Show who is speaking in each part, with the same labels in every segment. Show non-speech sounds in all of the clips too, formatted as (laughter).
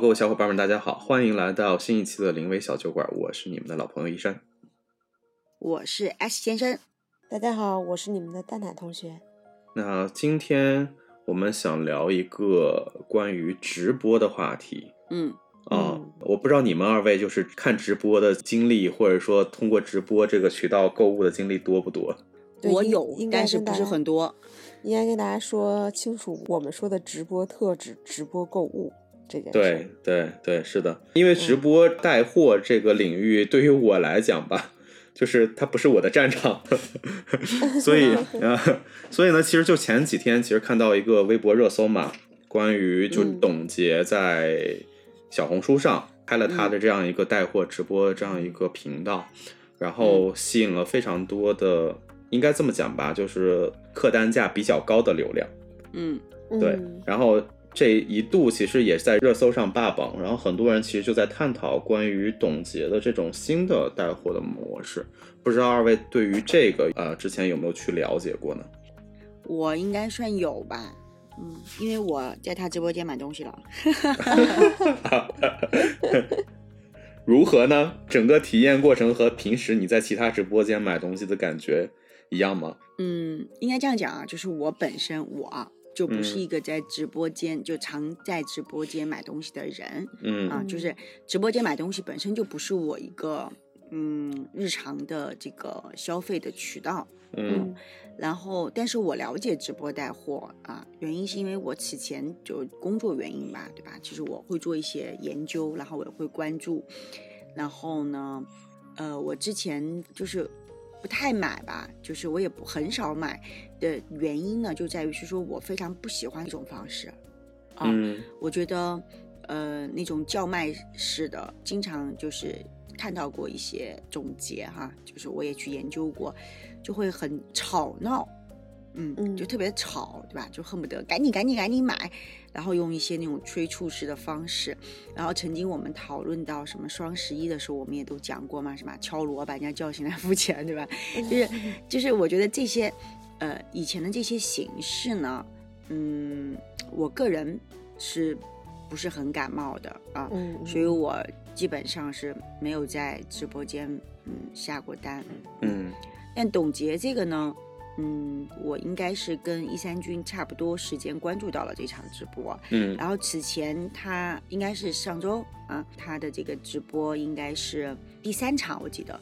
Speaker 1: 各位小伙伴们，大家好，欢迎来到新一期的临危小酒馆，我是你们的老朋友一山。
Speaker 2: 我是 S 先生，
Speaker 3: 大家好，我是你们的蛋奶同学。
Speaker 1: 那今天我们想聊一个关于直播的话题。
Speaker 2: 嗯，
Speaker 1: 啊、
Speaker 3: 嗯
Speaker 1: 我不知道你们二位就是看直播的经历，或者说通过直播这个渠道购物的经历多不多？
Speaker 2: 我有
Speaker 3: 应，该
Speaker 2: 但是不是很多。
Speaker 3: 应该跟大家说清楚，我们说的直播特指直播购物这件事。
Speaker 1: 对对对，是的，因为直播带货这个领域对于我来讲吧，就是它不是我的战场，(laughs) 所以 (laughs) 呃，所以呢，其实就前几天其实看到一个微博热搜嘛，关于就
Speaker 3: 嗯。
Speaker 1: 董洁在小红书上开了他的这样一个带货直播这样一个频道，然后吸引了非常多的，应该这么讲吧，就是客单价比较高的流量。
Speaker 2: 嗯。
Speaker 3: 嗯，
Speaker 1: 对，然后这一度其实也是在热搜上霸榜，然后很多人其实就在探讨关于董洁的这种新的带货的模式，不知道二位对于这个呃之前有没有去了解过呢？
Speaker 2: 我应该算有吧。嗯，因为我在他直播间买东西了。(laughs)
Speaker 1: 如何呢？整个体验过程和平时你在其他直播间买东西的感觉一样吗？
Speaker 2: 嗯，应该这样讲啊，就是我本身我啊就不是
Speaker 1: 嗯
Speaker 2: 一个在直播间、就常在直播间买东西的人
Speaker 1: 嗯
Speaker 2: 啊，就是直播间买东西本身就不是我一个嗯日常的这个消费的渠道。
Speaker 1: 嗯
Speaker 2: 然后，但是我了解直播带货啊，原因是因为我此前就工作原因吧，对吧？其实我会做一些研究，然后我也会关注。然后呢，呃，我之前就是不太买吧，就是我也不很少买的原因呢，就在于是说我非常不喜欢这种方式啊。
Speaker 1: 嗯
Speaker 2: 我觉得，呃，那种叫卖式的，经常就是看到过一些总结哈，就是我也去研究过，就会很吵闹，嗯，
Speaker 3: 嗯
Speaker 2: 就特别吵，对吧？就恨不得赶紧赶紧赶紧买，然后用一些那种催促式的方式。然后曾经我们讨论到什么双十一的时候，我们也都讲过嘛，什么敲锣把人家叫醒来付钱，对吧？(laughs) 就是就是我觉得这些呃以前的这些形式呢，嗯，我个人是不是很感冒的啊？
Speaker 3: 嗯，嗯
Speaker 2: 所以我基本上是没有在直播间嗯下过单。
Speaker 1: 嗯
Speaker 2: 但董洁这个呢，嗯，我应该是跟一三君差不多时间关注到了这场直播，
Speaker 1: 嗯
Speaker 2: 然后此前他应该是上周啊，他的这个直播应该是第三场，我记得。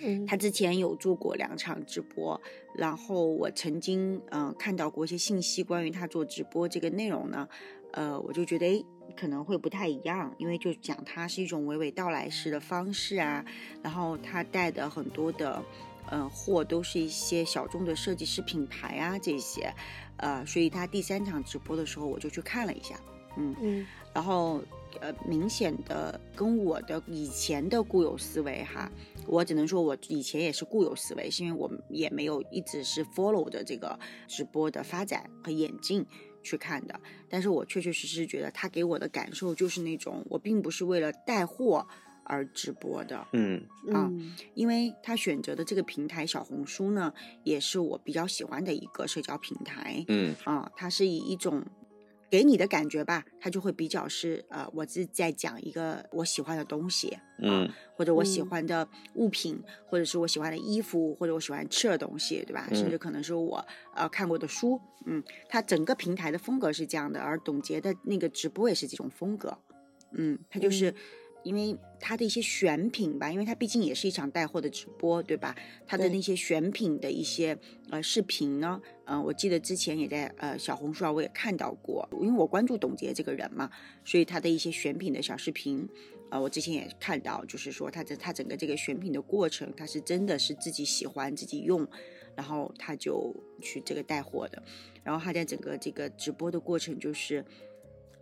Speaker 3: 嗯。
Speaker 2: 他之前有做过两场直播，然后我曾经嗯、呃看到过一些信息关于他做直播这个内容呢，呃，我就觉得诶可能会不太一样，因为就讲他是一种娓娓道来式的方式啊，然后他带的很多的呃货都是一些小众的设计师品牌啊这些，呃，所以他第三场直播的时候我就去看了一下，嗯，
Speaker 3: 嗯。
Speaker 2: 然后呃，明显的跟我的以前的固有思维哈，我只能说我以前也是固有思维，是因为我也没有一直是 follow 的这个直播的发展和演进去看的，但是我确确实实觉得他给我的感受就是那种我并不是为了带货而直播的，
Speaker 1: 嗯。
Speaker 2: 啊
Speaker 3: 嗯。
Speaker 2: 因为他选择的这个平台小红书呢，也是我比较喜欢的一个社交平台，
Speaker 1: 嗯。
Speaker 2: 啊，它是以一种给你的感觉吧，它就会比较是呃，我自己在讲一个我喜欢的东西，
Speaker 1: 嗯
Speaker 2: 或者我喜
Speaker 3: 嗯
Speaker 2: 欢的物品，或者是我喜欢的衣服，或者我喜欢吃的东西，对吧？甚
Speaker 1: 嗯
Speaker 2: 至可能是我呃看过的书，嗯，它整个平台的风格是这样的，而董洁的那个直播也是这种风格，嗯，它就是。
Speaker 3: 嗯
Speaker 2: 因为他的一些选品吧，因为他毕竟也是一场带货的直播，对吧？他的那些选品的一些呃视频呢，呃，我记得之前也在呃小红书上我也看到过，因为我关注董洁这个人嘛，所以他的一些选品的小视频，呃，我之前也看到，就是说他这他整个这个选品的过程，他是真的是自己喜欢自己用，然后他就去这个带货的，然后他在整个这个直播的过程就是，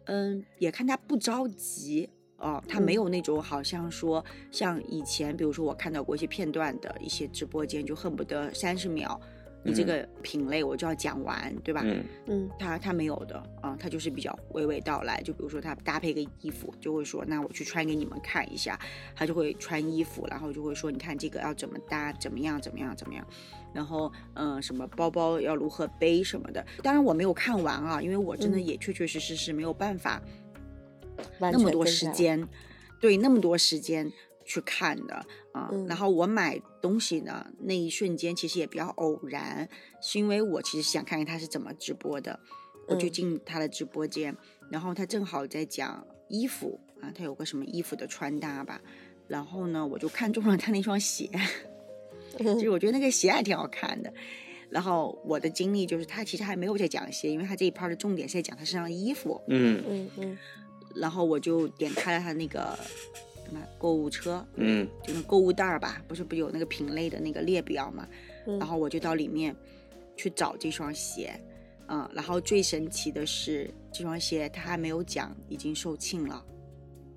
Speaker 2: 嗯，也看他不着急。哦，他没
Speaker 3: 嗯
Speaker 2: 有那种好像说像以前，比如说我看到过一些片段的一些直播间，就恨不得三十秒，你这
Speaker 1: 嗯
Speaker 2: 个品类我就要讲完，对吧？
Speaker 1: 嗯
Speaker 3: 嗯
Speaker 2: 他他没有的啊，他就是比较娓娓道来。就比如说他搭配一个衣服，就会说那我去穿给你们看一下，他就会穿衣服，然后就会说你看这个要怎么搭，怎么样怎么样怎么样，然后嗯、呃什么包包要如何背什么的。当然我没有看完啊，因为我真的
Speaker 3: 嗯
Speaker 2: 也确确实实是没有办法。
Speaker 3: 完
Speaker 2: 那么多时间，对，那么多时间去看的啊、
Speaker 3: 嗯
Speaker 2: 然后我买东西呢，那一瞬间其实也比较偶然，是因为我其实想看看他是怎么直播的，我就
Speaker 3: 嗯
Speaker 2: 进他的直播间，然后他正好在讲衣服啊，他有个什么衣服的穿搭吧，然后呢，我就看中了他那双鞋，其实我觉得那个鞋还挺好看的。然后我的经历就是，他其实还没有在讲鞋，因为他这一 part 的重点是在讲他身上的衣服。
Speaker 1: 嗯
Speaker 3: 嗯嗯
Speaker 2: 然后我就点开了他那个什么购物车，
Speaker 1: 嗯。
Speaker 2: 就那购物袋儿吧，不是不有那个品类的那个列表嘛？
Speaker 3: 嗯，
Speaker 2: 然后我就到里面去找这双鞋，嗯，然后最神奇的是这双鞋它还没有讲已经售罄了，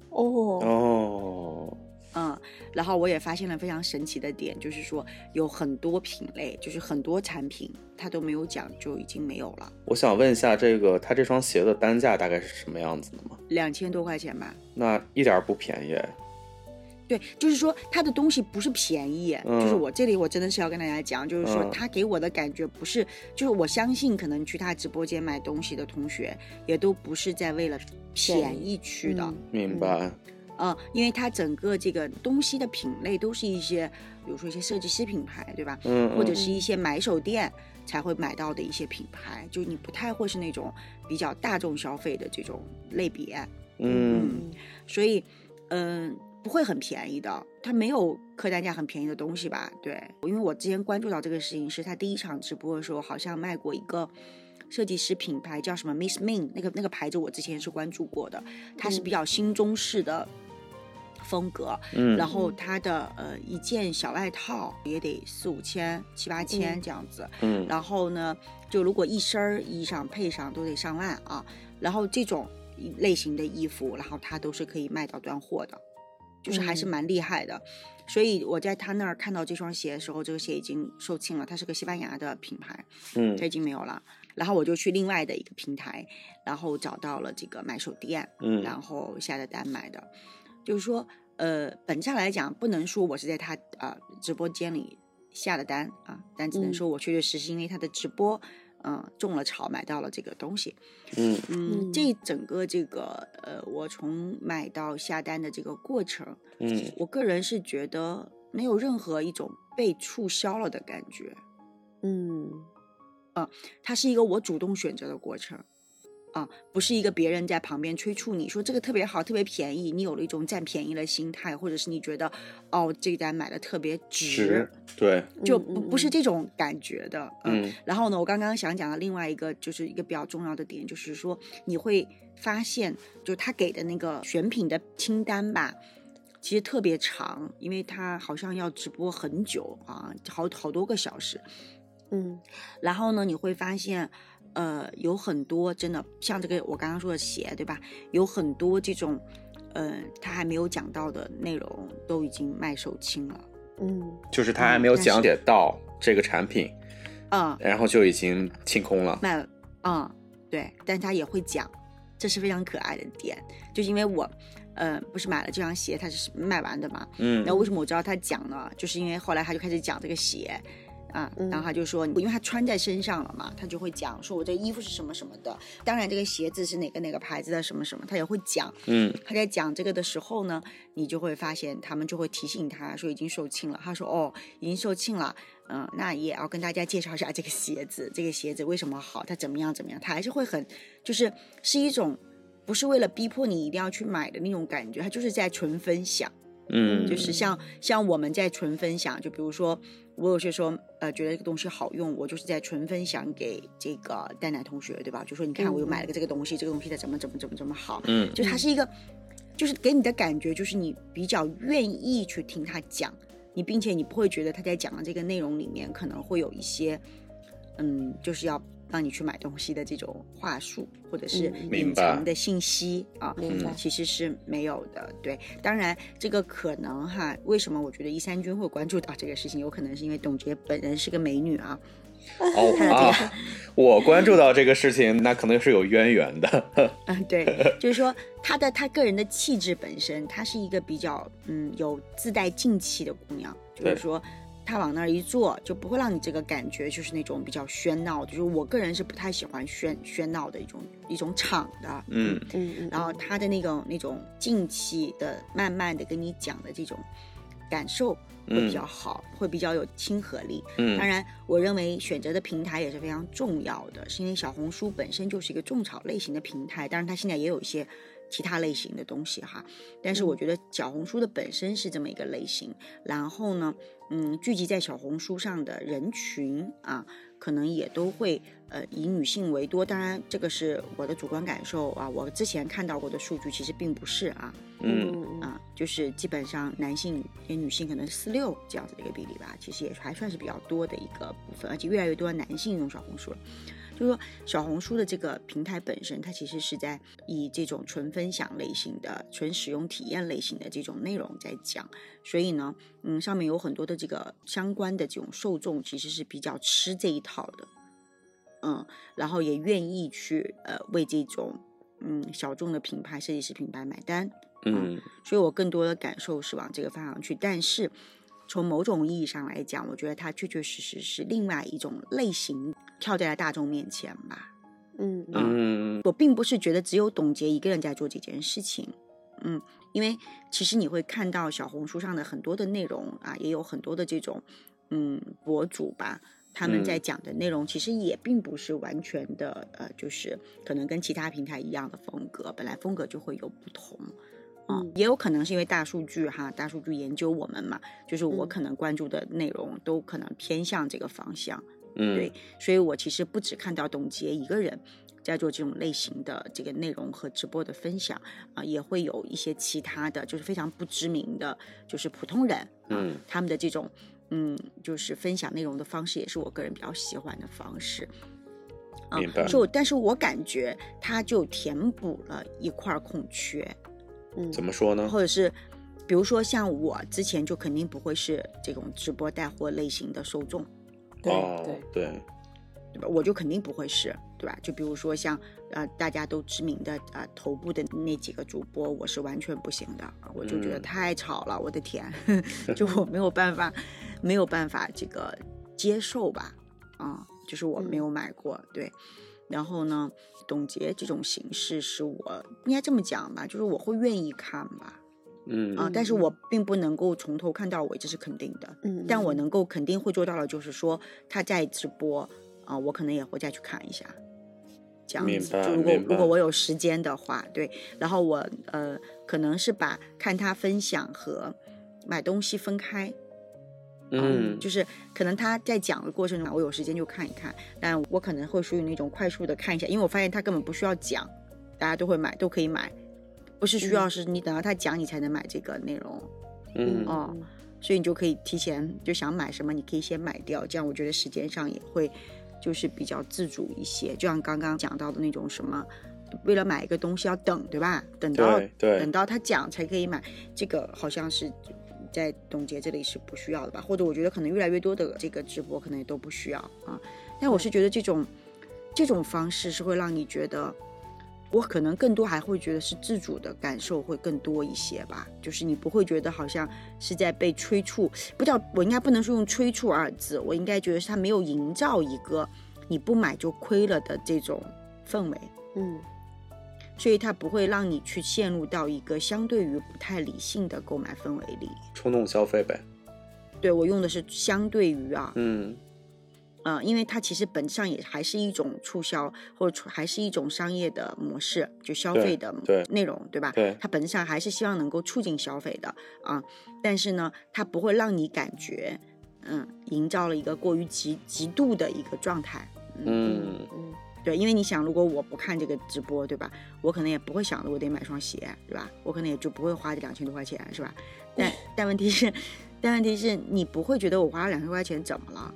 Speaker 3: 哦。
Speaker 1: 哦，
Speaker 2: 嗯，然后我也发现了非常神奇的点，就是说有很多品类，就是很多产品它都没有讲就已经没有了，
Speaker 1: 我想问一下，这个它这双鞋的单价大概是什么样子的吗？
Speaker 2: 两千多块钱吧。
Speaker 1: 那一点儿不便宜。
Speaker 2: 对，就是说它的东西不是便宜，
Speaker 1: 嗯
Speaker 2: 就是我这里我真的是要跟大家讲，就是说
Speaker 1: 嗯
Speaker 2: 他给我的感觉不是，就是我相信可能去他直播间买东西的同学也都不是在为了便宜去的，
Speaker 3: 嗯
Speaker 1: 明白。
Speaker 2: 嗯，因为它整个这个东西的品类都是一些，比如说一些设计师品牌，对吧？
Speaker 1: 嗯，
Speaker 2: 或者
Speaker 1: 嗯
Speaker 2: 是一些买手店才会买到的一些品牌，就你不太会是那种比较大众消费的这种类别，
Speaker 1: 嗯
Speaker 2: 所以，嗯、不会很便宜的。它没有客单价很便宜的东西吧？对，因为我之前关注到这个事情，是他第一场直播的时候好像卖过一个。设计师品牌叫什么 Miss Min，那个那个牌子我之前是关注过的，它是
Speaker 3: 嗯
Speaker 2: 比较新中式的风格，
Speaker 1: 嗯，
Speaker 2: 然后它的呃一件小外套也得四五千、七八千这样子，
Speaker 1: 嗯。
Speaker 2: 然后呢，就如果一身儿衣裳配上都得上万啊。然后这种类型的衣服，然后它都是可以卖到断货的，就是还是
Speaker 3: 嗯。
Speaker 2: 蛮厉害的。所以我在他那儿看到这双鞋的时候，这个鞋已经售罄了，它是个西班牙的品牌，
Speaker 1: 嗯。
Speaker 2: 它已经没有了。然后我就去另外的一个平台，然后找到了这个买手店，
Speaker 1: 嗯。
Speaker 2: 然后下的单买的，就是说，呃，本质上来讲，不能说我是在他呃直播间里下的单啊，但只能
Speaker 3: 嗯。
Speaker 2: 说我确确实实因为他的直播，嗯、中了草买到了这个东西，
Speaker 1: 嗯。
Speaker 2: 嗯，
Speaker 3: 嗯。
Speaker 2: 这整个这个呃，我从买到下单的这个过程，
Speaker 1: 嗯。
Speaker 2: 我个人是觉得没有任何一种被促销了的感觉，
Speaker 3: 嗯。
Speaker 2: 啊它是一个我主动选择的过程。啊，不是一个别人在旁边催促你说这个特别好、特别便宜，你有了一种占便宜的心态，或者是你觉得哦这单买的特别值，
Speaker 1: 值对，
Speaker 2: 就
Speaker 3: 嗯
Speaker 2: 不不是这种感觉的。
Speaker 1: 嗯
Speaker 2: 然后呢，我刚刚想讲的另外一个就是一个比较重要的点，就是说你会发现，就他给的那个选品的清单吧，其实特别长，因为他好像要直播很久啊，好好多个小时。
Speaker 3: 嗯
Speaker 2: 然后呢，你会发现，呃，有很多真的像这个我刚刚说的鞋，对吧？有很多这种，呃，他还没有讲到的内容都已经卖售罄了。
Speaker 3: 嗯
Speaker 1: 就是他还没有讲解到这个产品，
Speaker 2: 嗯、
Speaker 1: 然后就已经清空了。
Speaker 2: 卖了，嗯，对，但他也会讲，这是非常可爱的点，就是因为我，呃，不是买了这双鞋，它是卖完的嘛，
Speaker 1: 嗯
Speaker 2: 然后为什么我知道他讲呢？就是因为后来他就开始讲这个鞋。啊，
Speaker 3: 嗯
Speaker 2: 然后他就说，因为他穿在身上了嘛，他就会讲说我这衣服是什么什么的，当然这个鞋子是哪个哪个牌子的什么什么，他也会讲。
Speaker 1: 嗯
Speaker 2: 他在讲这个的时候呢，你就会发现他们就会提醒他说已经售罄了。他说哦，已经售罄了，嗯、那也要跟大家介绍一下这个鞋子，这个鞋子为什么好，它怎么样怎么样，他还是会很，就是是一种不是为了逼迫你一定要去买的那种感觉，他就是在纯分享。
Speaker 1: 嗯
Speaker 2: 就是像像我们在纯分享，就比如说我有些说呃觉得这个东西好用，我就是在纯分享给这个蛋奶同学，对吧？就说你看我又买了个这个东西，这个东西它怎么怎么怎么怎么好，
Speaker 1: 嗯。
Speaker 2: 就它是一个，就是给你的感觉就是你比较愿意去听他讲，你并且你不会觉得他在讲的这个内容里面可能会有一些，嗯，就是要让你去买东西的这种话术或者是
Speaker 3: 嗯
Speaker 2: 隐藏的信息啊，其实是没有的。对，当然这个可能哈，为什么我觉得一三军会关注到这个事情，有可能是因为董洁本人是个美女啊，(laughs)
Speaker 1: 哦啊，我关注到这个事情，那可能是有渊源的。(laughs)
Speaker 2: 嗯，对，(laughs) 就是说她的她个人的气质本身，她是一个比较嗯有自带静气的姑娘，就是说他往那儿一坐，就不会让你这个感觉就是那种比较喧闹，就是我个人是不太喜欢喧喧闹的一种一种场的，
Speaker 1: 嗯。
Speaker 3: 嗯嗯，
Speaker 2: 然后他的那种那种静气的，慢慢的跟你讲的这种感受会比较好，会比较有亲和力。
Speaker 1: 嗯。
Speaker 2: 当然，我认为选择的平台也是非常重要的，是因为小红书本身就是一个种草类型的平台，当然它现在也有一些其他类型的东西哈。但是我觉得小红书的本身是这么一个类型，然后呢，嗯，聚集在小红书上的人群啊，可能也都会呃以女性为多。当然，这个是我的主观感受啊，我之前看到过的数据其实并不是啊。
Speaker 1: 嗯
Speaker 3: 嗯
Speaker 2: 啊，就是基本上男性跟女性可能四六这样子的一个比例吧，其实也还算是比较多的一个部分，而且越来越多的男性用小红书了。就是说，小红书的这个平台本身，它其实是在以这种纯分享类型的、纯使用体验类型的这种内容在讲，所以呢，嗯，上面有很多的这个相关的这种受众，其实是比较吃这一套的，嗯，然后也愿意去呃为这种嗯小众的品牌、设计师品牌买单，
Speaker 1: 嗯
Speaker 2: 所以我更多的感受是往这个方向去。但是从某种意义上来讲，我觉得它确确实实是另外一种类型跳在了大众面前吧。
Speaker 3: 嗯嗯
Speaker 1: 嗯
Speaker 2: 我并不是觉得只有董洁一个人在做这件事情，嗯，因为其实你会看到小红书上的很多的内容啊，也有很多的这种嗯博主吧，他们在
Speaker 1: 嗯
Speaker 2: 讲的内容其实也并不是完全的呃，就是可能跟其他平台一样的风格，本来风格就会有不同。啊、
Speaker 3: 嗯
Speaker 2: 也有可能是因为大数据哈，大数据研究我们嘛，就是我
Speaker 3: 嗯。
Speaker 2: 可能关注的内容都可能偏向这个方向。
Speaker 1: 嗯，
Speaker 2: 对，所以我其实不只看到董洁一个人在做这种类型的这个内容和直播的分享啊、也会有一些其他的，就是非常不知名的，就是普通人，啊、
Speaker 1: 嗯。
Speaker 2: 他们的这种嗯，就是分享内容的方式，也是我个人比较喜欢的方式。啊
Speaker 1: 明白。
Speaker 2: 就但是我感觉它就填补了一块儿空缺，
Speaker 3: 嗯，
Speaker 1: 怎么说呢？
Speaker 2: 或者是比如说像我之前就肯定不会是这种直播带货类型的受众，
Speaker 3: 对
Speaker 1: 哦
Speaker 3: 对，
Speaker 1: 对，
Speaker 2: 对吧？我就肯定不会是，对吧？就比如说像呃大家都知名的呃头部的那几个主播，我是完全不行的，我就觉得
Speaker 1: 嗯
Speaker 2: 太吵了，我的天，(laughs) 就我没有办法，没有办法这个接受吧，啊、就是我没有买过，对。然后呢，董洁这种形式是我应该这么讲吧，就是我会愿意看吧，
Speaker 1: 嗯
Speaker 2: 啊、但是
Speaker 3: 嗯
Speaker 2: 我并不能够从头看到尾，这是肯定的。
Speaker 3: 嗯，
Speaker 2: 但我
Speaker 3: 嗯
Speaker 2: 能够肯定会做到的，就是说他在直播啊、我可能也会再去看一下，这样子。
Speaker 1: 明白
Speaker 2: 就如果如果我有时间的话，对，然后我呃可能是把看他分享和买东西分开，
Speaker 1: 嗯
Speaker 2: 就是可能他在讲的过程中，我有时间就看一看，但我可能会属于那种快速的看一下，因为我发现他根本不需要讲，大家都会买，都可以买，不是需要是你等到他讲你才能买这个内容。
Speaker 1: 嗯
Speaker 2: 哦所以你就可以提前就想买什么，你可以先买掉，这样我觉得时间上也会就是比较自主一些。就像刚刚讲到的那种什么，为了买一个东西要等，对吧？等到等到他讲才可以买，这个好像是在董洁这里是不需要的吧？或者我觉得可能越来越多的这个直播可能也都不需要啊。但我是觉得这种这种方式是会让你觉得。我可能更多还会觉得是自主的感受会更多一些吧，就是你不会觉得好像是在被催促，不叫我应该不能说用催促二字，我应该觉得是他没有营造一个你不买就亏了的这种氛围，
Speaker 3: 嗯
Speaker 2: 所以它不会让你去陷入到一个相对于不太理性的购买氛围里。
Speaker 1: 冲动消费呗。
Speaker 2: 对我用的是相对于啊，
Speaker 1: 嗯
Speaker 2: 呃，因为它其实本质上也还是一种促销，或者还是一种商业的模式，就消费的内容，对吧？
Speaker 1: 对
Speaker 2: 它本质上还是希望能够促进消费的啊，但是呢，它不会让你感觉，嗯，营造了一个过于极极度的一个状态。
Speaker 1: 嗯
Speaker 3: 嗯
Speaker 2: 对，因为你想，如果我不看这个直播，对吧？我可能也不会想着我得买双鞋，对吧？我可能也就不会花这两千多块钱，是吧？但 (laughs) 但问题是，但问题是你不会觉得我花了两千块钱怎么了？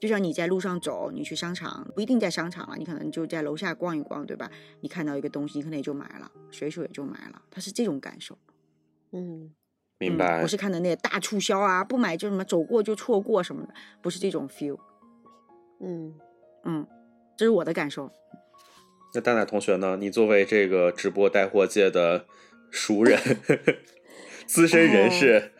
Speaker 2: 就像你在路上走，你去商场，不一定在商场了，你可能就在楼下逛一逛，对吧？你看到一个东西，你可能也就买了，随手也就买了，它是这种感受。
Speaker 3: 嗯
Speaker 2: 嗯
Speaker 1: 明白
Speaker 2: 不。是看的那些大促销啊，不买就什么走过就错过什么的，不是这种 feel。
Speaker 3: 嗯
Speaker 2: 嗯，这是我的感受。
Speaker 1: 那蛋奶同学呢？你作为这个直播带货界的熟人、(laughs) 资深人士，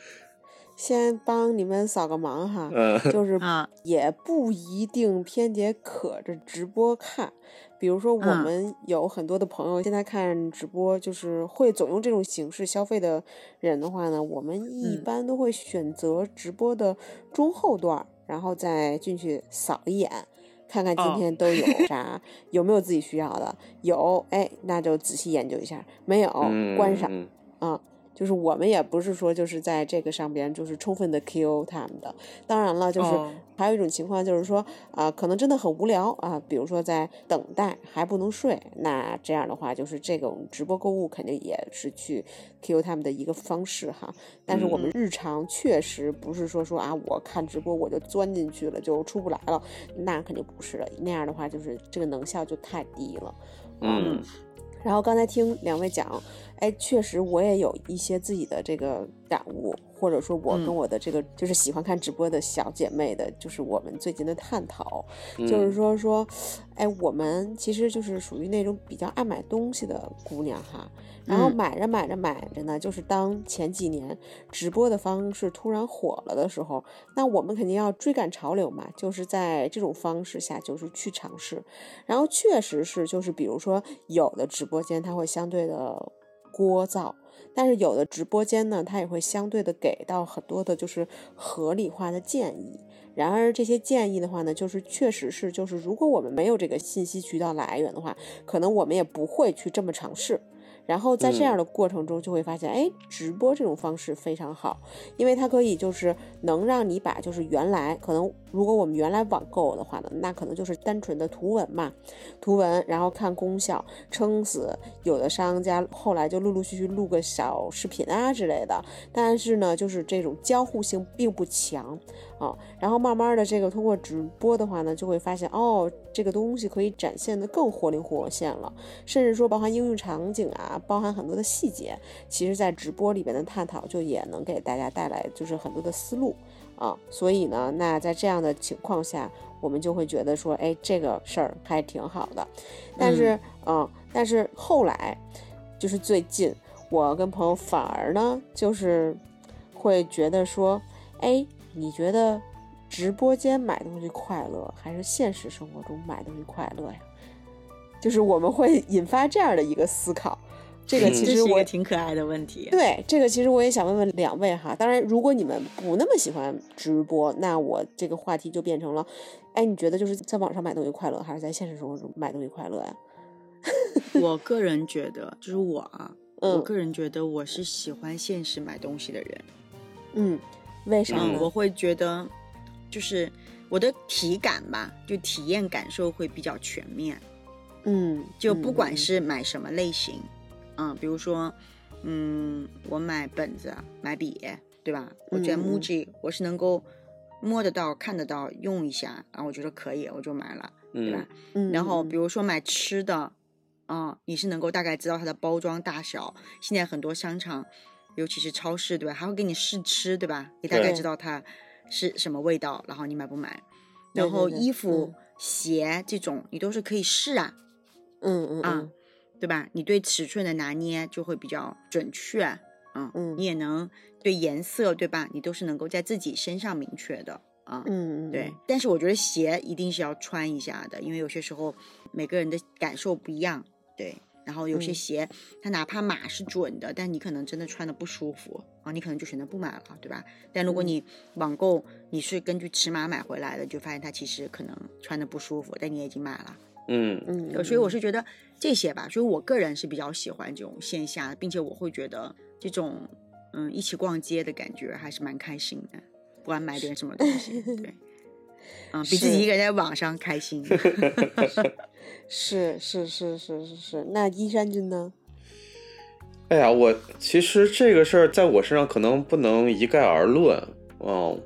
Speaker 3: 先帮你们扫个盲哈，
Speaker 1: 嗯
Speaker 3: 就是
Speaker 2: 啊
Speaker 3: 也不一定偏得可着直播看。比如说，我
Speaker 2: 嗯
Speaker 3: 们有很多的朋友现在看直播，就是会总用这种形式消费的人的话呢，我们一
Speaker 2: 嗯
Speaker 3: 般都会选择直播的中后段，然后再进去扫一眼，看看今
Speaker 2: 哦
Speaker 3: 天都有 (laughs) 啥，有没有自己需要的，有，哎，那就仔细研究一下；没有，
Speaker 1: 嗯
Speaker 3: 观赏。
Speaker 1: 嗯。
Speaker 3: 啊，就是我们也不是说就是在这个上边就是充分的 KO 他们的。当然了，就是
Speaker 2: 哦
Speaker 3: 还有一种情况就是说啊、可能真的很无聊啊，比如说在等待还不能睡，那这样的话就是这种直播购物肯定也是去 KO 他们的一个方式哈。但是我们
Speaker 2: 嗯
Speaker 3: 日常确实不是说说啊，我看直播我就钻进去了就出不来了，那肯定不是的。那样的话就是这个能效就太低了。
Speaker 1: 嗯
Speaker 3: 然后刚才听两位讲，哎，确实我也有一些自己的这个感悟，或者说我跟
Speaker 2: 嗯
Speaker 3: 我的这个就是喜欢看直播的小姐妹的，就是我们最近的探讨，
Speaker 1: 嗯
Speaker 3: 就是说说，哎，我们其实就是属于那种比较爱买东西的姑娘哈。然后
Speaker 2: 嗯
Speaker 3: 买着买着买着呢，就是当前几年直播的方式突然火了的时候，那我们肯定要追赶潮流嘛，就是在这种方式下，就是去尝试。然后确实是，就是比如说有的直播间它会相对的聒噪，但是有的直播间呢，它也会相对的给到很多的就是合理化的建议。然而这些建议的话呢，就是确实是，就是如果我们没有这个信息渠道来源的话，可能我们也不会去这么尝试。然后在这样的过程中，就会发现，哎，直播这种方式非常好，因为它可以就是能让你把就是原来可能如果我们原来网购的话呢，那可能就是单纯的图文嘛，图文，然后看功效，撑死有的商家后来就陆陆续续录个小视频啊之类的，但是呢，就是这种交互性并不强啊。然后慢慢的这个通过直播的话呢，就会发现哦，这个东西可以展现的更活灵活现了，甚至说包含应用场景啊，包含很多的细节，其实在直播里边的探讨就也能给大家带来就是很多的思路啊。所以呢，那在这样的情况下，我们就会觉得说，哎，这个事儿还挺好的。但是，嗯，但是后来就是最近，我跟朋友反而呢，就是会觉得说，哎，你觉得直播间买东西快乐，还是现实生活中买东西快乐呀？就是我们会引发这样的一个思考。这个
Speaker 1: 嗯
Speaker 3: 其实我
Speaker 2: 挺可爱的问题。
Speaker 3: 对，这个其实我也想问问两位哈。当然，如果你们不那么喜欢直播，那我这个话题就变成了，哎，你觉得就是在网上买东西快乐，还是在现实生活中买东西快乐呀？(laughs)
Speaker 2: 我个人觉得，就是我啊，我
Speaker 3: 嗯
Speaker 2: 个人觉得我是喜欢现实买东西的人。
Speaker 3: 嗯，为啥
Speaker 2: 嗯，我会觉得，就是我的体感吧，就体验感受会比较全面。
Speaker 3: 嗯，
Speaker 2: 就不管
Speaker 3: 嗯
Speaker 2: 是买什么类型，嗯，比如说，嗯，我买本子、买笔，对吧？我觉得
Speaker 3: 嗯嗯嗯
Speaker 2: MUJI 我是能够摸得到、看得到、用一下，然后我觉得可以，我就买了，对吧？
Speaker 3: 嗯，
Speaker 2: 然后
Speaker 3: 嗯
Speaker 2: 比如说买吃的，啊、你是能够大概知道它的包装大小。现在很多商场，尤其是超市，对吧？还会给你试吃，对吧？你大概知道它是什么味道，然后你买不买？然后
Speaker 3: 对对
Speaker 2: 衣服、
Speaker 3: 嗯
Speaker 2: 鞋这种，你都是可以试啊，
Speaker 3: 嗯嗯
Speaker 2: 啊
Speaker 3: 嗯，
Speaker 2: 对吧？你对尺寸的拿捏就会比较准确，嗯，
Speaker 3: 嗯
Speaker 2: 你也能对颜色，对吧？你都是能够在自己身上明确的，啊，
Speaker 3: 嗯嗯，
Speaker 2: 对，但是我觉得鞋一定是要穿一下的，因为有些时候每个人的感受不一样，对。然后有些
Speaker 3: 嗯
Speaker 2: 鞋，它哪怕码是准的，但你可能真的穿的不舒服啊，你可能就选择不买了，对吧？但如果
Speaker 3: 嗯
Speaker 2: 你网购，你是根据尺码买回来的，就发现它其实可能穿的不舒服，但你也已经买了。
Speaker 1: 嗯
Speaker 3: 嗯，
Speaker 2: 呃所以我
Speaker 3: 是
Speaker 2: 是觉得这些吧，所以我个人是比较喜欢这种线下的，并且我会觉得这种嗯一起逛街的感觉还是蛮开心的，不管买点什么东西，对，(laughs) 嗯，比自己一个人在网上开心。(laughs) (laughs)
Speaker 3: 是是是是是是，那依山君呢？
Speaker 1: 哎呀，我其实这个事儿在我身上可能不能一概而论。嗯，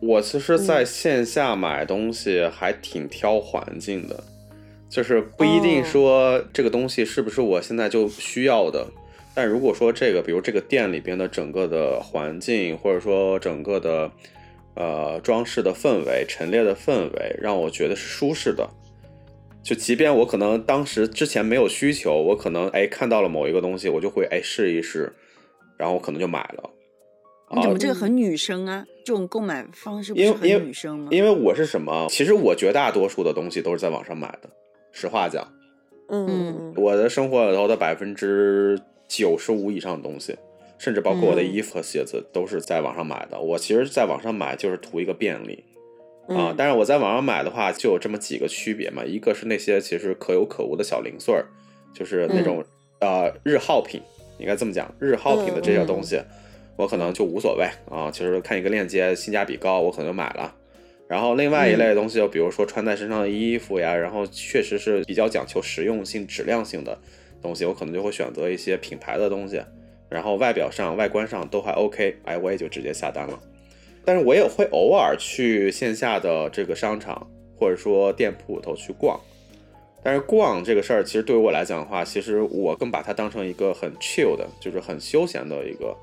Speaker 1: 我其实在
Speaker 3: 嗯
Speaker 1: 线下买东西还挺挑环境的，就是不一定
Speaker 3: 哦
Speaker 1: 说这个东西是不是我现在就需要的。但如果说这个，比如这个店里边的整个的环境，或者说整个的呃装饰的氛围、陈列的氛围，让我觉得是舒适的，就即便我可能当时之前没有需求，我可能哎看到了某一个东西，我就会哎试一试，然后我可能就买了。
Speaker 2: 你怎么这个很女生啊？这种购买方式不是
Speaker 1: 因为因为
Speaker 2: 很女生吗？
Speaker 1: 因为我是什么？其实我绝大多数的东西都是在网上买的。实话讲，
Speaker 3: 嗯嗯
Speaker 1: 我的生活里头的百分之九十五以上的东西，甚至包括我的
Speaker 3: 嗯
Speaker 1: 衣服和鞋子，都是在网上买的。我其实在网上买就是图一个便利啊
Speaker 3: 嗯，
Speaker 1: 但是我在网上买的话，就有这么几个区别嘛。一个是那些其实可有可无的小零碎儿，就是那种、呃日耗品，应该这么讲，日耗品的这些东西，我可能就无所谓啊。其实看一个链接性价比高，我可能就买了。然后另外一类的东西，就比如说穿在身上的衣服呀，然后确实是比较讲求实用性、质量性的东西，我可能就会选择一些品牌的东西，然后外表上、外观上都还 OK，哎，我也就直接下单了。但是我也会偶尔去线下的这个商场或者说店铺里头去逛，但是逛这个事儿，其实对于我来讲的话，其实我更把它当成一个很 chill 的，就是很休闲的一个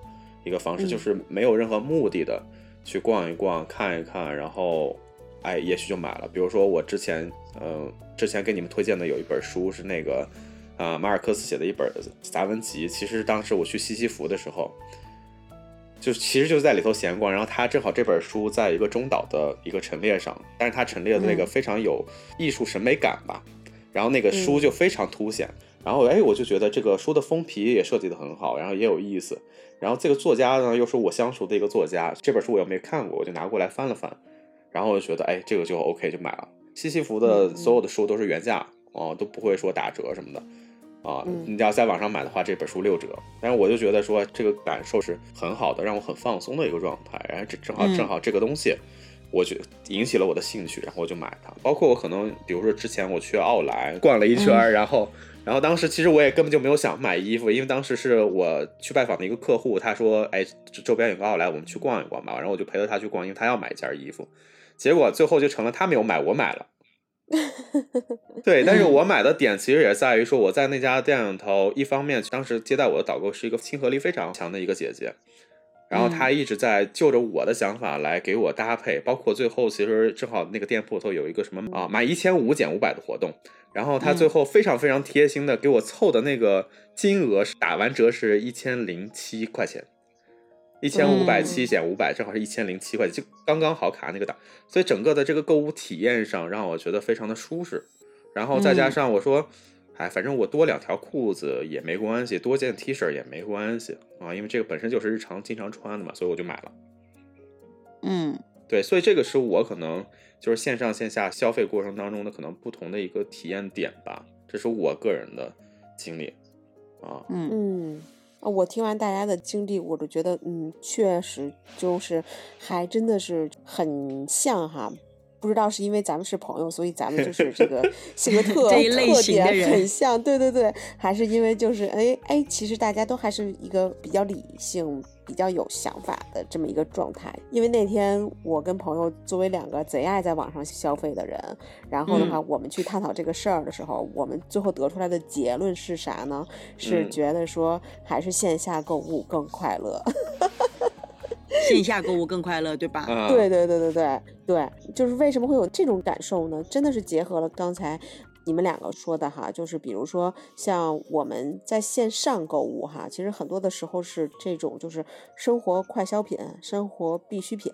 Speaker 1: 一个方式，
Speaker 3: 嗯。
Speaker 1: 就是没有任何目的的去逛一逛、看一看，然后哎，也许就买了。比如说我之前，嗯、之前给你们推荐的有一本书是那个啊、马尔克斯写的一本杂文集，其实当时我去西西弗的时候。就其实就在里头闲逛，然后他正好这本书在一个中岛的一个陈列上，但是他陈列的那个
Speaker 3: 嗯
Speaker 1: 非常有艺术审美感吧，然后那个书就非常凸显，然后哎我就觉得这个书的封皮也设计的很好，然后也有意思，然后这个作家呢又是我相熟的一个作家，这本书我又没看过，我就拿过来翻了翻，然后我就觉得哎这个就 OK 就买了。西西弗的所有的书都是原价哦，都不会说打折什么的。啊，
Speaker 3: 嗯
Speaker 1: 你要在网上买的话，这本书六折。但是我就觉得说，这个感受是很好的，让我很放松的一个状态。然后这正好
Speaker 2: 嗯
Speaker 1: 正好这个东西，我就引起了我的兴趣，然后我就买它。包括我可能，比如说之前我去奥莱逛了一圈儿，然后然后当时其实我也根本就没有想买衣服，因为当时是我去拜访的一个客户，他说，哎，这周边有个奥莱，我们去逛一逛吧。然后我就陪着他去逛，因为他要买一件衣服。结果最后就成了他没有买，我买了。(laughs) 对，但是我买的点其实也在于说，我在那家店里头，一方面当时接待我的导购是一个亲和力非常强的一个姐姐，然后他一直在就着我的想法来给我搭配，包括最后其实正好那个店铺头有一个什么啊买一千五减五百的活动，然后他最后非常非常贴心的给我凑的那个金额是打完折是一千零七块钱。一千五百七减五百，正好是一千零七块钱，就刚刚好卡那个档，所以整个的这个购物体验上让我觉得非常的舒适。然后再加上我说，哎，反正我多两条裤子也没关系，多件 T 恤也没关系啊，因为这个本身就是日常经常穿的嘛，所以我就买了。
Speaker 2: 嗯
Speaker 1: 对，所以这个是我可能就是线上线下消费过程当中的可能不同的一个体验点吧，这是我个人的经历啊。
Speaker 2: 嗯
Speaker 3: 嗯。啊，我听完大家的经历，我就觉得，嗯，确实就是还真的是很像哈。不知道是因为咱们是朋友，所以咱们就是这个 (laughs) 性格特
Speaker 2: 这一类
Speaker 3: 特点很像，对对对，还是因为就是哎哎，其实大家都还是一个比较理性、比较有想法的这么一个状态。因为那天我跟朋友作为两个贼爱在网上消费的人，然后的话，我们去探讨这个事儿的时候，我们最后得出来的结论是啥呢？是
Speaker 1: 嗯
Speaker 3: 觉得说还是线下购物更快乐。(laughs) (laughs)
Speaker 2: 线下购物更快乐，对吧？
Speaker 1: 啊，
Speaker 3: 对对对对对对，就是为什么会有这种感受呢？真的是结合了刚才你们两个说的哈，就是比如说像我们在线上购物哈，其实很多的时候是这种就是生活快消品、生活必需品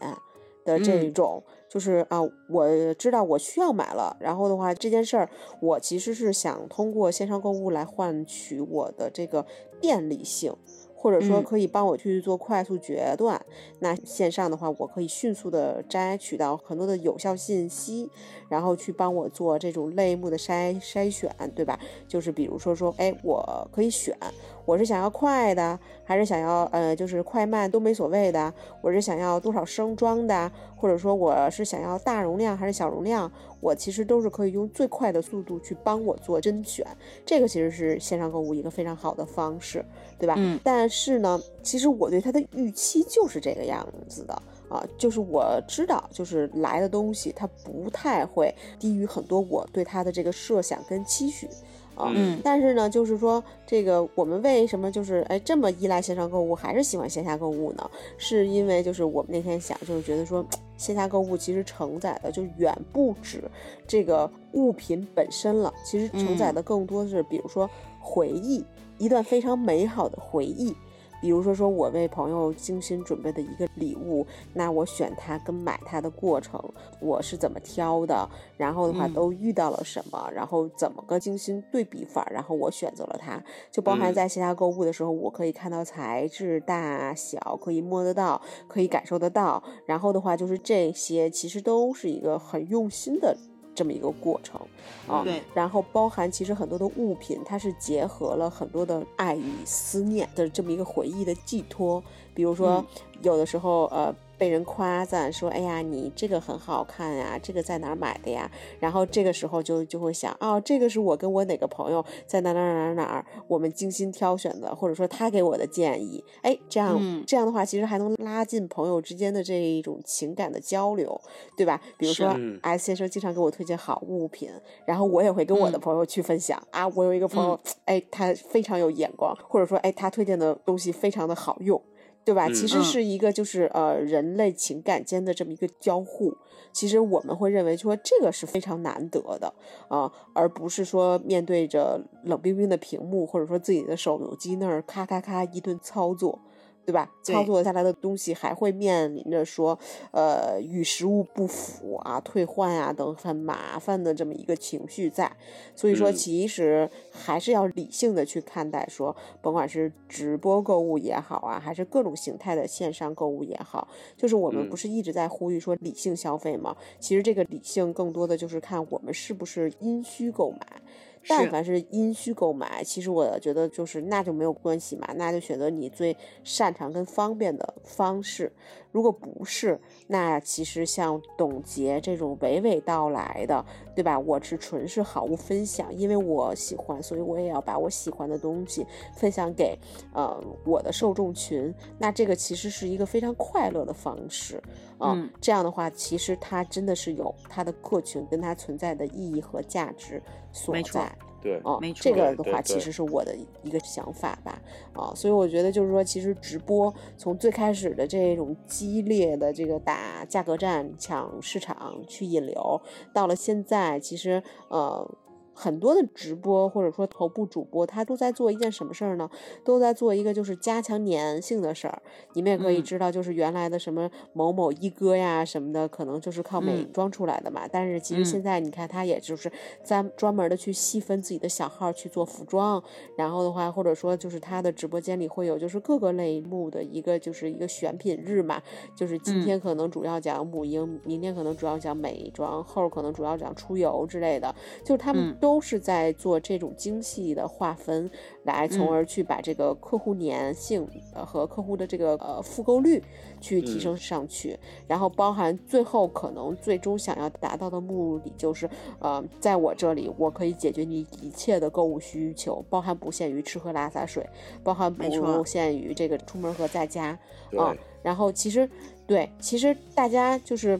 Speaker 3: 的这
Speaker 2: 嗯
Speaker 3: 种，就是啊，我知道我需要买了，然后的话这件事儿，我其实是想通过线上购物来换取我的这个便利性。或者说
Speaker 2: 嗯
Speaker 3: 可以帮我去做快速决断，那线上的话，我可以迅速的摘取到很多的有效信息，然后去帮我做这种类目的筛筛选，对吧？就是比如说说，哎，我可以选，我是想要快的，还是想要呃，就是快慢都没所谓的，我是想要多少升装的，或者说我是想要大容量还是小容量，我其实都是可以用最快的速度去帮我做甄选，这个其实是线上购物一个非常好的方式，对吧？
Speaker 2: 嗯
Speaker 3: 但是呢，其实我对它的预期就是这个样子的啊，就是我知道，就是来的东西它不太会低于很多我对它的这个设想跟期许。啊，
Speaker 2: 嗯
Speaker 3: 但是呢，就是说这个我们为什么就是哎这么依赖线上购物，还是喜欢线下购物呢？是因为就是我们那天想，就是觉得说线下购物其实承载的就远不止这个物品本身了，其实承载的更多是比如说回忆，一段非常美好的回忆。比如说说我为朋友精心准备的一个礼物，那我选它跟买它的过程，我是怎么挑的，然后的话
Speaker 2: 嗯。
Speaker 3: 都遇到了什么，然后怎么个精心对比法，然后我选择了它，就包含
Speaker 1: 嗯。
Speaker 3: 在线下购物的时候，我可以看到材质大小，可以摸得到，可以感受得到，然后的话就是这些其实都是一个很用心的这么一个过程啊。
Speaker 2: 对
Speaker 3: 然后包含其实很多的物品，它是结合了很多的爱与思念的这么一个回忆的寄托。比如说，有的时候呃被人夸赞说，哎呀，你这个很好看呀，这个在哪儿买的呀？然后这个时候就就会想，哦，这个是我跟我哪个朋友在哪哪哪哪哪儿，我们精心挑选的，或者说他给我的建议，哎，这样、
Speaker 2: 嗯
Speaker 3: 这样的话，其实还能拉近朋友之间的这一种情感的交流，对吧？比如说
Speaker 1: 嗯
Speaker 3: S 先生经常给我推荐好物品，然后我也会跟我的
Speaker 2: 嗯
Speaker 3: 朋友去分享、啊，我有一个朋友，哎，他非常有眼光，或者说，哎，他推荐的东西非常的好用。对吧？
Speaker 1: 嗯
Speaker 3: 其实
Speaker 2: 嗯
Speaker 3: 是一个就是呃人类情感间的这么一个交互。其实我们会认为说这个是非常难得的啊、而不是说面对着冷冰冰的屏幕，或者说自己的手机那儿咔咔咔一顿操作。对吧？
Speaker 2: 对
Speaker 3: 操作下来的东西还会面临着说，呃，与实物不符啊、退换啊等很麻烦的这么一个情绪在。所以说，
Speaker 1: 嗯
Speaker 3: 其实还是要理性的去看待说，甭管是直播购物也好啊，还是各种形态的线上购物也好，就是我们
Speaker 1: 嗯
Speaker 3: 不是一直在呼吁说理性消费吗？其实这个理性更多的就是看我们是不是因需购买。但凡是因需购买，其实我觉得就是那就没有关系嘛，那就选择你最擅长跟方便的方式。如果不是，那其实像董洁这种娓娓道来的，对吧？我是纯是好物分享，因为我喜欢，所以我也要把我喜欢的东西分享给呃我的受众群。那这个其实是一个非常快乐的方式啊、
Speaker 2: 嗯
Speaker 3: 这样的话，其实它真的是有它的客群跟它存在的意义和价值所在。
Speaker 1: 对，
Speaker 3: 哦
Speaker 2: 没，错
Speaker 3: 这个的话其实是我的一个想法吧，啊，所以我觉得就是说，其实直播从最开始的这种激烈的这个打价格战、抢市场去引流，到了现在，其实呃。很多的直播或者说头部主播，他都在做一件什么事儿呢？都在做一个就是加强粘性的事儿。你们也可以
Speaker 2: 嗯。
Speaker 3: 知道，就是原来的什么某某一哥呀什么的，可能就是靠美
Speaker 2: 嗯。
Speaker 3: 妆出来的嘛。但是其实
Speaker 2: 嗯。
Speaker 3: 现在你看，他也就是在专门的去细分自己的小号去做服装，然后的话，或者说就是他的直播间里会有就是各个类目的一个就是一个选品日嘛，就是今
Speaker 2: 嗯。
Speaker 3: 天可能主要讲母婴，明天可能主要讲美妆，后儿可能主要讲出游之类的，就是他们
Speaker 2: 嗯
Speaker 3: 都是在做这种精细的划分，来从
Speaker 2: 嗯
Speaker 3: 而去把这个客户粘性呃和客户的这个呃复购率去提
Speaker 1: 嗯
Speaker 3: 升上去，然后包含最后可能最终想要达到的目的就是，呃，在我这里我可以解决你一切的购物需求，包含不限于吃喝拉撒睡，包含不限于这个出门和在家
Speaker 1: 对
Speaker 3: 啊。然后其实对，其实大家就是。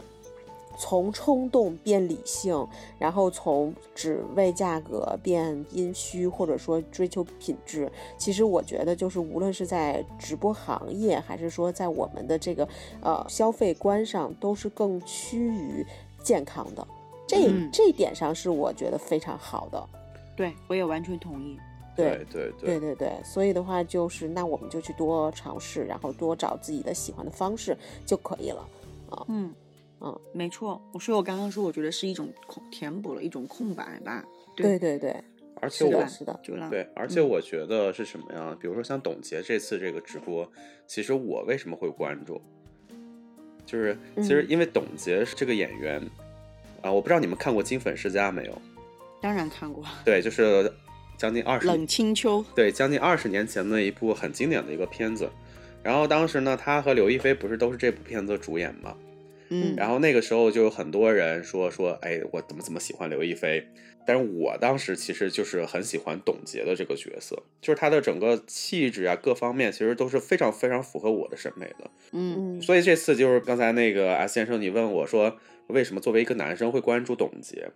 Speaker 3: 从冲动变理性，然后从只为价格变阴虚，或者说追求品质。其实我觉得，就是无论是在直播行业，还是说在我们的这个呃消费观上，都是更趋于健康的。这、
Speaker 2: 嗯
Speaker 3: 这一点上是我觉得非常好的。
Speaker 2: 对我也完全同意。
Speaker 1: 对对
Speaker 3: 对对对，所以的话就是，那我们就去多尝试，然后多找自己的喜欢的方式就可以了啊。
Speaker 2: 嗯
Speaker 3: 嗯，
Speaker 2: 没错。所以我刚刚说，我觉得是一种空填补了一种空白吧。
Speaker 3: 对对对，
Speaker 1: 而且我
Speaker 3: 是的，
Speaker 1: 对，而且我觉得是什么呀？比如说像董洁这次这个直播，其实我为什么会关注？就是其实
Speaker 3: 嗯
Speaker 1: 因为董洁是这个演员啊、我不知道你们看过《金粉世家》没有？
Speaker 2: 当然看过
Speaker 1: 对，就是将近二十
Speaker 2: 冷清秋。
Speaker 1: 对，将近二十年前的一部很经典的一个片子。然后当时呢，他和刘亦菲不是都是这部片子的主演嘛？
Speaker 2: 嗯，
Speaker 1: 然后那个时候就有很多人说说，哎，我怎么怎么喜欢刘亦菲？但是我当时其实就是很喜欢董洁的这个角色，就是她的整个气质啊，各方面其实都是非常非常符合我的审美的。
Speaker 2: 嗯
Speaker 3: 嗯，
Speaker 1: 所以这次就是刚才那个 S 先生，你问我说，为什么作为一个男生会关注董洁，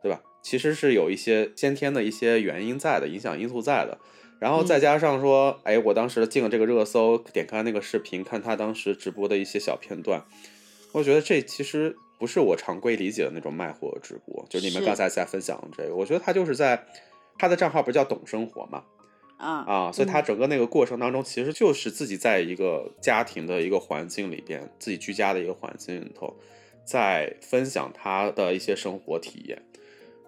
Speaker 1: 对吧？其实是有一些先天的一些原因在的，影响因素在的。然后再加上说，哎，我当时进了这个热搜，点开那个视频，看他当时直播的一些小片段，我觉得这其实不是我常规理解的那种卖货直播，就是你们刚才在分享的这个，我觉得他就是在他的账号不是叫懂生活嘛，
Speaker 2: 啊
Speaker 1: 啊，所以他整个那个过程当中，其实就是自己在一个家庭的一个环境里边，自己居家的一个环境里头，在分享他的一些生活体验。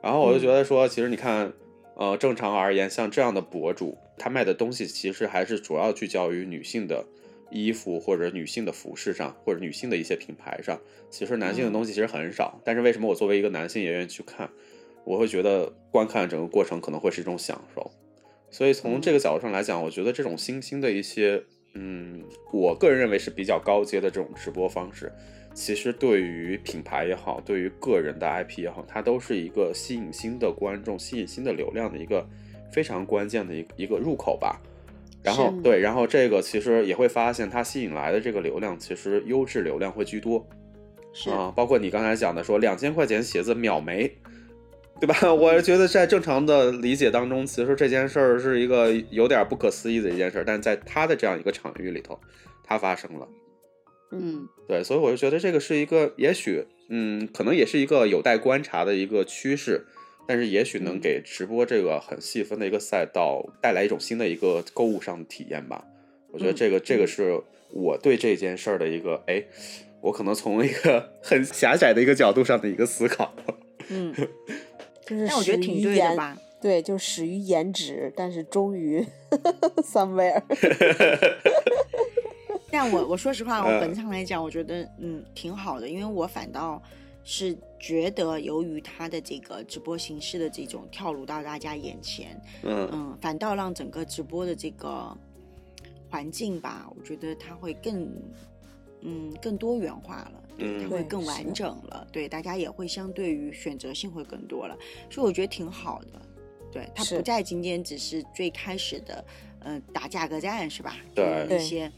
Speaker 1: 然后我就觉得说，其实你看，呃，正常而言，像这样的博主，他卖的东西其实还是主要聚焦于女性的衣服或者女性的服饰上，或者女性的一些品牌上。其实男性的东西其实很少。但是为什么我作为一个男性也愿意去看？我会觉得观看整个过程可能会是一种享受。所以从这个角度上来讲，我觉得这种新兴的一些，嗯，我个人认为是比较高阶的这种直播方式，其实对于品牌也好，对于个人的 IP 也好，它都是一个吸引新的观众、吸引新的流量的一个非常关键的一一个入口吧。然后对，然后这个其实也会发现，它吸引来的这个流量，其实优质流量会居多。
Speaker 2: 是
Speaker 1: 啊，包括你刚才讲的说，两千块钱鞋子秒没。对吧？(laughs) 我觉得在正常的理解当中，其实这件事儿是一个有点不可思议的一件事儿，但在他的这样一个场域里头，它发生了。
Speaker 2: 嗯，
Speaker 1: 对，所以我就觉得这个是一个，也许，嗯，可能也是一个有待观察的一个趋势，但是也许能给直播这个很细分的一个赛道带来一种新的一个购物上的体验吧。我觉得这个，这个是我对这件事儿的一个，哎，我可能从一个很狭窄的一个角度上的一个思考。
Speaker 2: 嗯。(laughs)
Speaker 3: 就是
Speaker 2: 但我觉得挺对的吧？
Speaker 3: 对，就始于颜值，但是终于 (laughs) somewhere。(laughs)
Speaker 2: 但我我说实话，我本质上来讲，我觉得嗯挺好的，因为我反倒是觉得，由于他的这个直播形式的这种跳入到大家眼前，
Speaker 1: 嗯
Speaker 2: 嗯，反倒让整个直播的这个环境吧，我觉得它会更嗯更多元化了。对，它会更完整了。对，大家也会相对于选择性会更多了，所以我觉得挺好的。对，它不再仅仅只是最开始的，呃，打价格战是吧？
Speaker 1: 对，
Speaker 2: 一些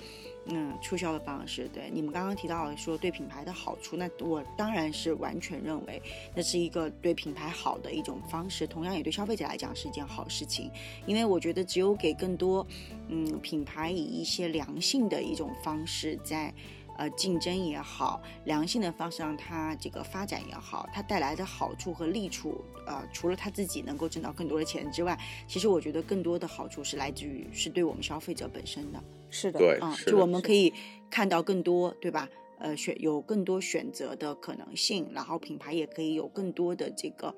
Speaker 2: 嗯促销的方式。对，你们刚刚提到说对品牌的好处，那我当然是完全认为那是一个对品牌好的一种方式，同样也对消费者来讲是一件好事情。因为我觉得只有给更多嗯品牌以一些良性的一种方式在。呃，竞争也好，良性的方式让它这个发展也好，它带来的好处和利处，呃，除了他自己能够挣到更多的钱之外，其实我觉得更多的好处是来自于是对我们消费者本身的。
Speaker 3: 是的，
Speaker 1: 对，
Speaker 2: 啊，就我们可以看到更多，对吧？呃，选有更多选择的可能性，然后品牌也可以有更多的这个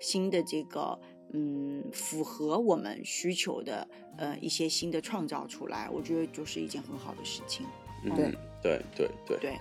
Speaker 2: 新的这个嗯，符合我们需求的呃一些新的创造出来，我觉得就是一件很好的事情。
Speaker 1: 对。对对对
Speaker 2: 对，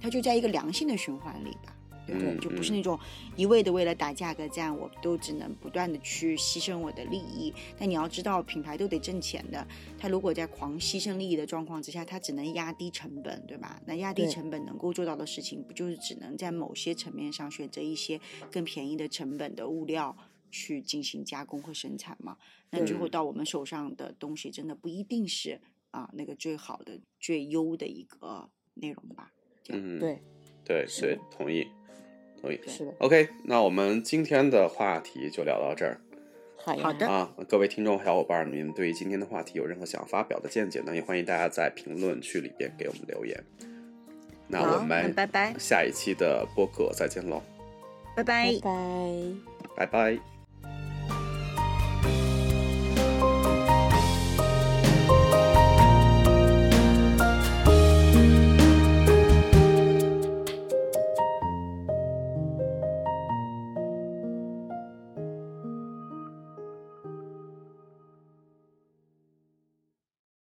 Speaker 2: 它就在一个良性的循环里吧，对
Speaker 1: 对？
Speaker 2: 就不是那种一味的为了打价格战，我都只能不断的去牺牲我的利益。但你要知道，品牌都得挣钱的，他如果在狂牺牲利益的状况之下，他只能压低成本，对吧？那压低成本能够做到的事情，不就是只能在某些层面上选择一些更便宜的成本的物料去进行加工和生产吗？那最后到我们手上的东西，真的不一定是。啊，那个最好的、最优的一个内容吧。
Speaker 1: 嗯，
Speaker 3: 对，
Speaker 1: 对对，同意，同意。
Speaker 3: 是的。
Speaker 1: OK，那我们今天的话题就聊到这儿。
Speaker 2: 好的。
Speaker 1: 啊，各位听众小伙伴，你们对于今天的话题有任何想发表的见解呢？也欢迎大家在评论区里边给我们留言。那我们
Speaker 2: 拜拜，
Speaker 1: 下一期的播客再见喽。
Speaker 2: 拜拜，
Speaker 3: 拜拜，
Speaker 1: 拜拜。